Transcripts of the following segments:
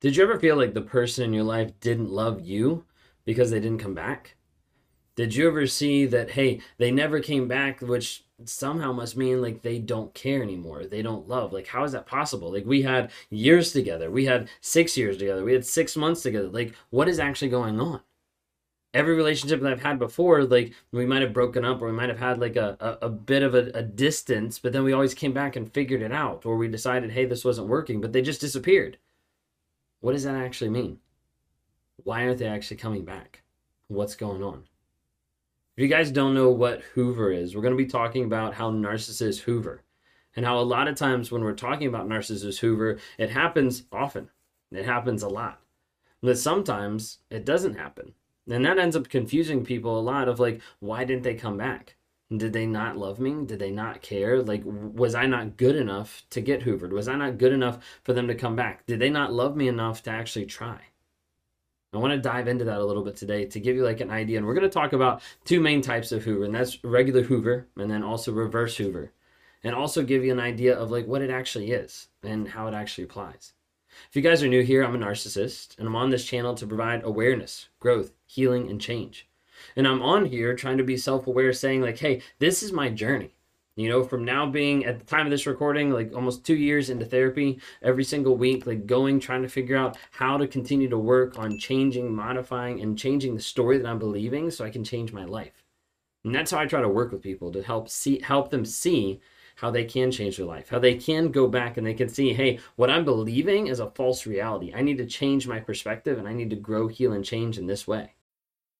Did you ever feel like the person in your life didn't love you because they didn't come back? Did you ever see that, hey, they never came back, which somehow must mean like they don't care anymore? They don't love. Like, how is that possible? Like, we had years together, we had six years together, we had six months together. Like, what is actually going on? Every relationship that I've had before, like, we might have broken up or we might have had like a, a, a bit of a, a distance, but then we always came back and figured it out, or we decided, hey, this wasn't working, but they just disappeared. What does that actually mean? Why aren't they actually coming back? What's going on? If you guys don't know what Hoover is, we're going to be talking about how narcissists Hoover and how a lot of times when we're talking about narcissists Hoover, it happens often. It happens a lot. But sometimes it doesn't happen. And that ends up confusing people a lot of like, why didn't they come back? Did they not love me? Did they not care? Like, was I not good enough to get hoovered? Was I not good enough for them to come back? Did they not love me enough to actually try? I want to dive into that a little bit today to give you like an idea. And we're going to talk about two main types of Hoover, and that's regular Hoover and then also reverse Hoover. And also give you an idea of like what it actually is and how it actually applies. If you guys are new here, I'm a narcissist and I'm on this channel to provide awareness, growth, healing, and change. And I'm on here trying to be self aware, saying, like, hey, this is my journey. You know, from now being at the time of this recording, like almost two years into therapy, every single week, like going, trying to figure out how to continue to work on changing, modifying, and changing the story that I'm believing so I can change my life. And that's how I try to work with people to help see help them see how they can change their life, how they can go back and they can see, hey, what I'm believing is a false reality. I need to change my perspective and I need to grow, heal, and change in this way.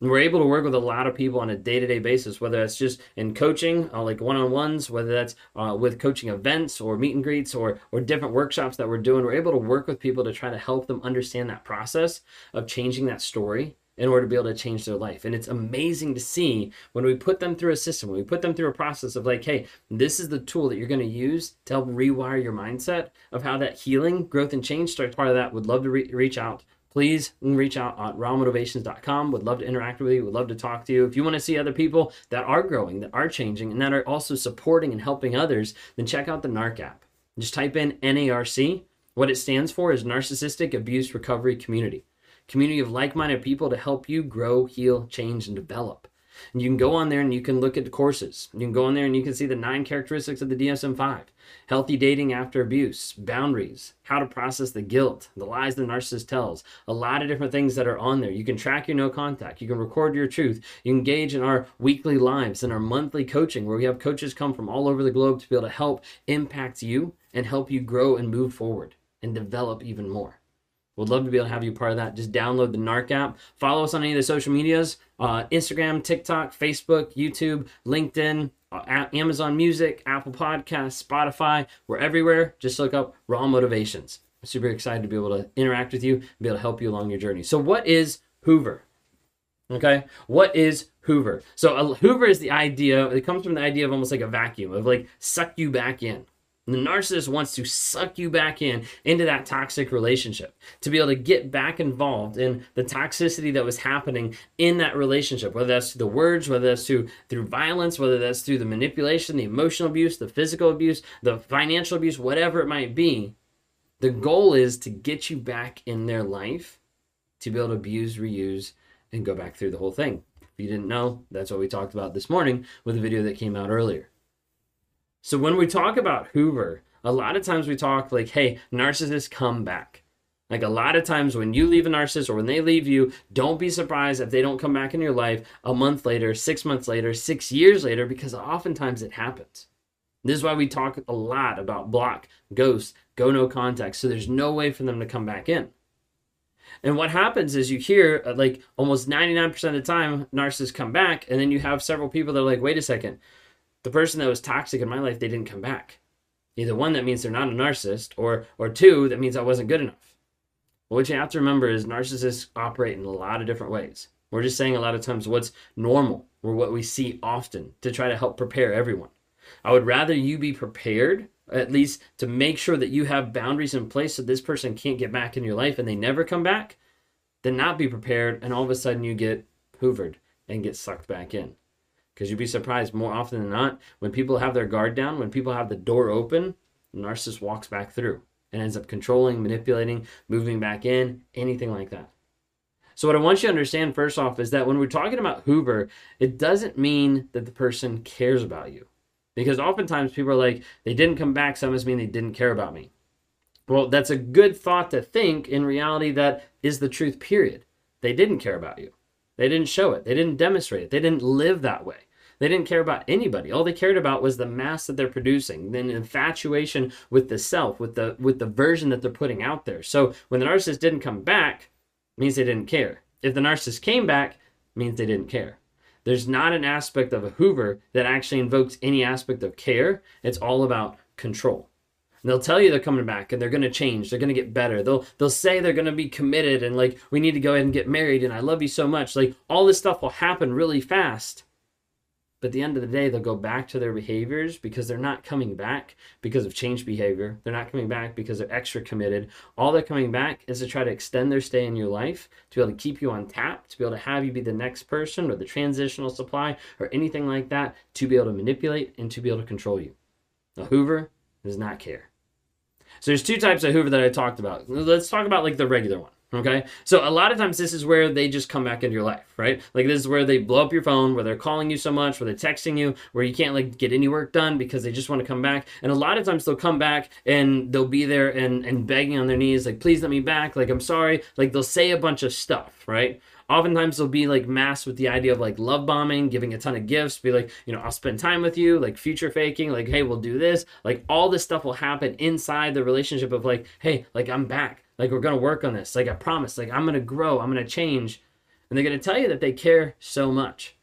We're able to work with a lot of people on a day-to-day basis whether that's just in coaching uh, like one-on-ones whether that's uh, with coaching events or meet and greets or or different workshops that we're doing we're able to work with people to try to help them understand that process of changing that story in order to be able to change their life. And it's amazing to see when we put them through a system, when we put them through a process of like, hey, this is the tool that you're going to use to help rewire your mindset of how that healing, growth, and change starts part of that. Would love to re- reach out please reach out at rawmotivations.com. Would love to interact with you. Would love to talk to you. If you want to see other people that are growing, that are changing, and that are also supporting and helping others, then check out the NARC app. Just type in NARC. What it stands for is Narcissistic Abuse Recovery Community. Community of like-minded people to help you grow, heal, change, and develop. And you can go on there and you can look at the courses. You can go on there and you can see the nine characteristics of the DSM 5 healthy dating after abuse, boundaries, how to process the guilt, the lies the narcissist tells, a lot of different things that are on there. You can track your no contact, you can record your truth, you engage in our weekly lives and our monthly coaching where we have coaches come from all over the globe to be able to help impact you and help you grow and move forward and develop even more. Would love to be able to have you part of that. Just download the NARC app. Follow us on any of the social medias uh, Instagram, TikTok, Facebook, YouTube, LinkedIn, uh, Amazon Music, Apple Podcasts, Spotify. We're everywhere. Just look up Raw Motivations. I'm super excited to be able to interact with you be able to help you along your journey. So, what is Hoover? Okay, what is Hoover? So, a Hoover is the idea, it comes from the idea of almost like a vacuum, of like suck you back in. The narcissist wants to suck you back in into that toxic relationship to be able to get back involved in the toxicity that was happening in that relationship, whether that's through the words, whether that's through through violence, whether that's through the manipulation, the emotional abuse, the physical abuse, the financial abuse, whatever it might be. The goal is to get you back in their life to be able to abuse, reuse, and go back through the whole thing. If you didn't know, that's what we talked about this morning with the video that came out earlier. So when we talk about Hoover, a lot of times we talk like, hey, narcissists come back. Like a lot of times when you leave a narcissist or when they leave you, don't be surprised if they don't come back in your life a month later, six months later, six years later, because oftentimes it happens. This is why we talk a lot about block, ghost, go no contact. So there's no way for them to come back in. And what happens is you hear uh, like almost 99% of the time narcissists come back, and then you have several people that are like, wait a second, the person that was toxic in my life, they didn't come back. Either one, that means they're not a narcissist, or or two, that means I wasn't good enough. But what you have to remember is narcissists operate in a lot of different ways. We're just saying a lot of times what's normal or what we see often to try to help prepare everyone. I would rather you be prepared, at least to make sure that you have boundaries in place so this person can't get back in your life and they never come back, than not be prepared and all of a sudden you get hoovered and get sucked back in. Because you'd be surprised more often than not, when people have their guard down, when people have the door open, the narcissist walks back through and ends up controlling, manipulating, moving back in, anything like that. So, what I want you to understand first off is that when we're talking about Hoover, it doesn't mean that the person cares about you. Because oftentimes people are like, they didn't come back, so that must mean they didn't care about me. Well, that's a good thought to think. In reality, that is the truth, period. They didn't care about you. They didn't show it. They didn't demonstrate it. They didn't live that way. They didn't care about anybody. All they cared about was the mass that they're producing, then infatuation with the self, with the with the version that they're putting out there. So when the narcissist didn't come back, means they didn't care. If the narcissist came back, means they didn't care. There's not an aspect of a Hoover that actually invokes any aspect of care. It's all about control. And they'll tell you they're coming back and they're going to change. They're going to get better. They'll they'll say they're going to be committed and like we need to go ahead and get married and I love you so much. Like all this stuff will happen really fast. But at the end of the day, they'll go back to their behaviors because they're not coming back because of changed behavior. They're not coming back because they're extra committed. All they're coming back is to try to extend their stay in your life, to be able to keep you on tap, to be able to have you be the next person or the transitional supply or anything like that, to be able to manipulate and to be able to control you. A Hoover does not care. So there's two types of Hoover that I talked about. Let's talk about like the regular one. Okay. So a lot of times this is where they just come back into your life, right? Like this is where they blow up your phone, where they're calling you so much, where they're texting you, where you can't like get any work done because they just want to come back. And a lot of times they'll come back and they'll be there and, and begging on their knees, like, please let me back. Like, I'm sorry. Like they'll say a bunch of stuff, right? Oftentimes they'll be like masked with the idea of like love bombing, giving a ton of gifts, be like, you know, I'll spend time with you, like future faking, like, hey, we'll do this. Like all this stuff will happen inside the relationship of like, hey, like I'm back like we're gonna work on this. Like I promise. Like I'm gonna grow. I'm gonna change. And they're gonna tell you that they care so much.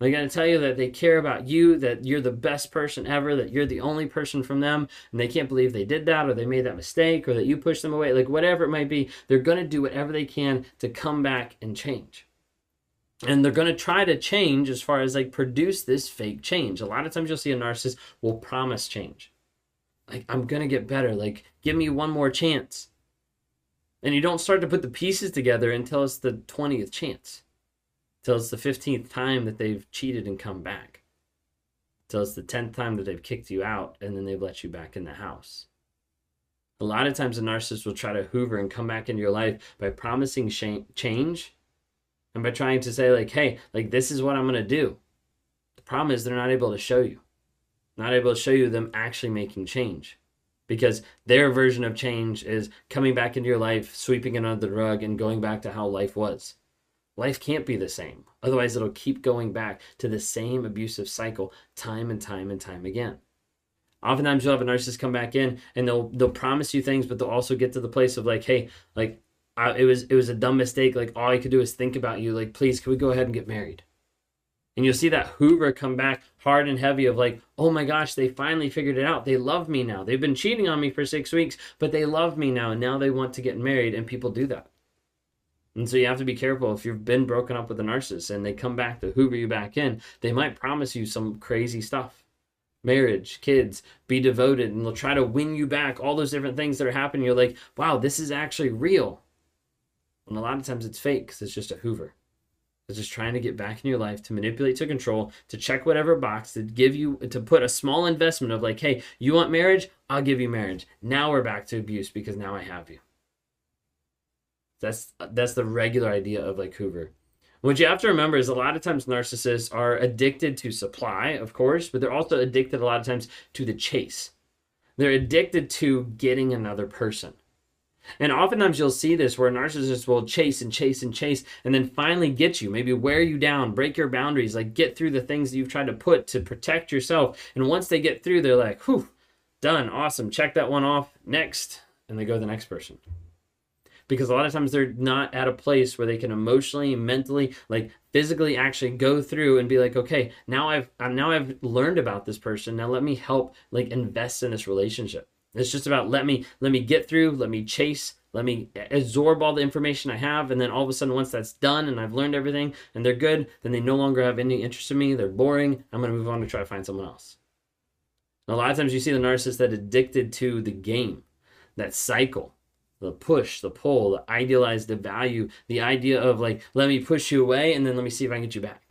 They're gonna tell you that they care about you, that you're the best person ever, that you're the only person from them, and they can't believe they did that or they made that mistake or that you pushed them away. Like whatever it might be, they're gonna do whatever they can to come back and change and they're going to try to change as far as like produce this fake change a lot of times you'll see a narcissist will promise change like i'm going to get better like give me one more chance and you don't start to put the pieces together until it's the 20th chance. Until it's the 15th time that they've cheated and come back. Until it's the 10th time that they've kicked you out and then they've let you back in the house. A lot of times a narcissist will try to hoover and come back into your life by promising change and by trying to say like, hey, like this is what I'm going to do. The problem is they're not able to show you. Not able to show you them actually making change because their version of change is coming back into your life, sweeping it under the rug, and going back to how life was. Life can't be the same. Otherwise, it'll keep going back to the same abusive cycle time and time and time again. Oftentimes, you'll have a narcissist come back in and they'll they'll promise you things, but they'll also get to the place of like, hey, like I, it was it was a dumb mistake. Like all I could do is think about you. Like, please, can we go ahead and get married? And you'll see that Hoover come back hard and heavy of like, oh my gosh, they finally figured it out. They love me now. They've been cheating on me for six weeks, but they love me now. And now they want to get married. And people do that. And so you have to be careful if you've been broken up with a narcissist and they come back to hoover you back in, they might promise you some crazy stuff. Marriage, kids, be devoted, and they'll try to win you back, all those different things that are happening. You're like, wow, this is actually real. And a lot of times it's fake because it's just a hoover is just trying to get back in your life to manipulate to control to check whatever box to give you to put a small investment of like hey you want marriage? I'll give you marriage. Now we're back to abuse because now i have you. That's that's the regular idea of like hoover. What you have to remember is a lot of times narcissists are addicted to supply of course but they're also addicted a lot of times to the chase. They're addicted to getting another person and oftentimes you'll see this where narcissists will chase and chase and chase and then finally get you, maybe wear you down, break your boundaries, like get through the things that you've tried to put to protect yourself. And once they get through, they're like, whew, done, awesome, check that one off, next. And they go to the next person. because a lot of times they're not at a place where they can emotionally, mentally, like physically actually go through and be like, okay, now I've now I've learned about this person. Now let me help like invest in this relationship. It's just about let me let me get through, let me chase, let me absorb all the information I have, and then all of a sudden, once that's done and I've learned everything and they're good, then they no longer have any interest in me. They're boring. I'm gonna move on to try to find someone else. And a lot of times, you see the narcissist that addicted to the game, that cycle, the push, the pull, the idealized, the value, the idea of like, let me push you away and then let me see if I can get you back.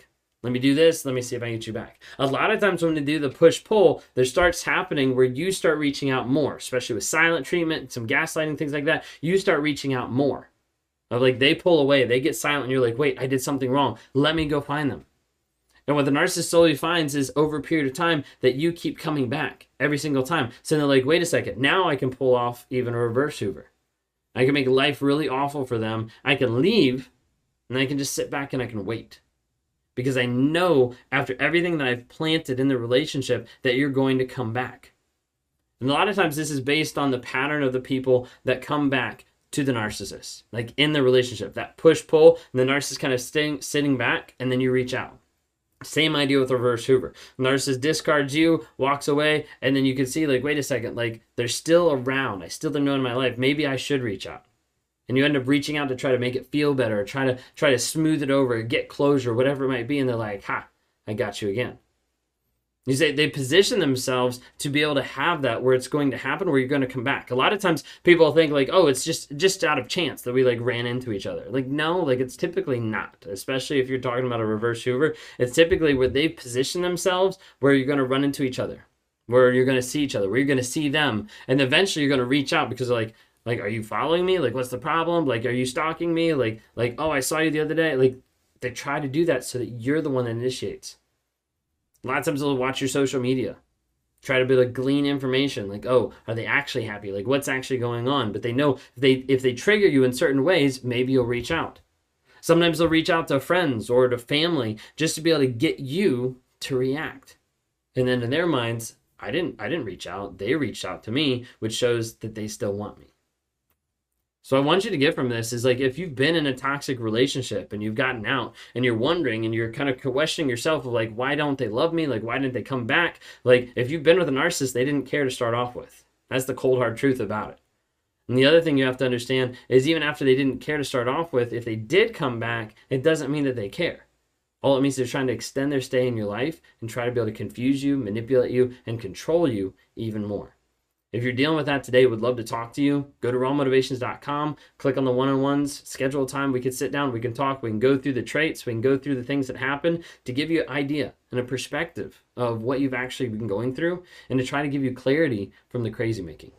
Let me do this. Let me see if I get you back. A lot of times when they do the push pull, there starts happening where you start reaching out more, especially with silent treatment, some gaslighting, things like that. You start reaching out more. Like they pull away, they get silent, and you're like, wait, I did something wrong. Let me go find them. And what the narcissist slowly finds is over a period of time that you keep coming back every single time. So they're like, wait a second, now I can pull off even a reverse Hoover. I can make life really awful for them. I can leave and I can just sit back and I can wait because I know after everything that I've planted in the relationship that you're going to come back. And a lot of times this is based on the pattern of the people that come back to the narcissist, like in the relationship, that push pull, and the narcissist kind of staying, sitting back, and then you reach out. Same idea with reverse Hoover. Narcissist discards you, walks away, and then you can see, like, wait a second, like they're still around. I still don't know in my life. Maybe I should reach out and you end up reaching out to try to make it feel better or try to try to smooth it over get closure whatever it might be and they're like ha i got you again. You say they position themselves to be able to have that where it's going to happen where you're going to come back. A lot of times people think like oh it's just just out of chance that we like ran into each other. Like no like it's typically not especially if you're talking about a reverse hoover. It's typically where they position themselves where you're going to run into each other where you're going to see each other where you're going to see them and eventually you're going to reach out because like like, are you following me? Like, what's the problem? Like, are you stalking me? Like, like, oh, I saw you the other day. Like, they try to do that so that you're the one that initiates. A lot of times they'll watch your social media, try to be like glean information. Like, oh, are they actually happy? Like, what's actually going on? But they know if they if they trigger you in certain ways, maybe you'll reach out. Sometimes they'll reach out to friends or to family just to be able to get you to react. And then in their minds, I didn't I didn't reach out. They reached out to me, which shows that they still want me. So I want you to get from this is like if you've been in a toxic relationship and you've gotten out and you're wondering and you're kind of questioning yourself of like why don't they love me? Like why didn't they come back? Like if you've been with a narcissist, they didn't care to start off with. That's the cold hard truth about it. And the other thing you have to understand is even after they didn't care to start off with, if they did come back, it doesn't mean that they care. All it means they're trying to extend their stay in your life and try to be able to confuse you, manipulate you, and control you even more. If you're dealing with that today, would love to talk to you. Go to rawmotivations.com, click on the one on ones, schedule a time. We can sit down, we can talk, we can go through the traits, we can go through the things that happen to give you an idea and a perspective of what you've actually been going through and to try to give you clarity from the crazy making.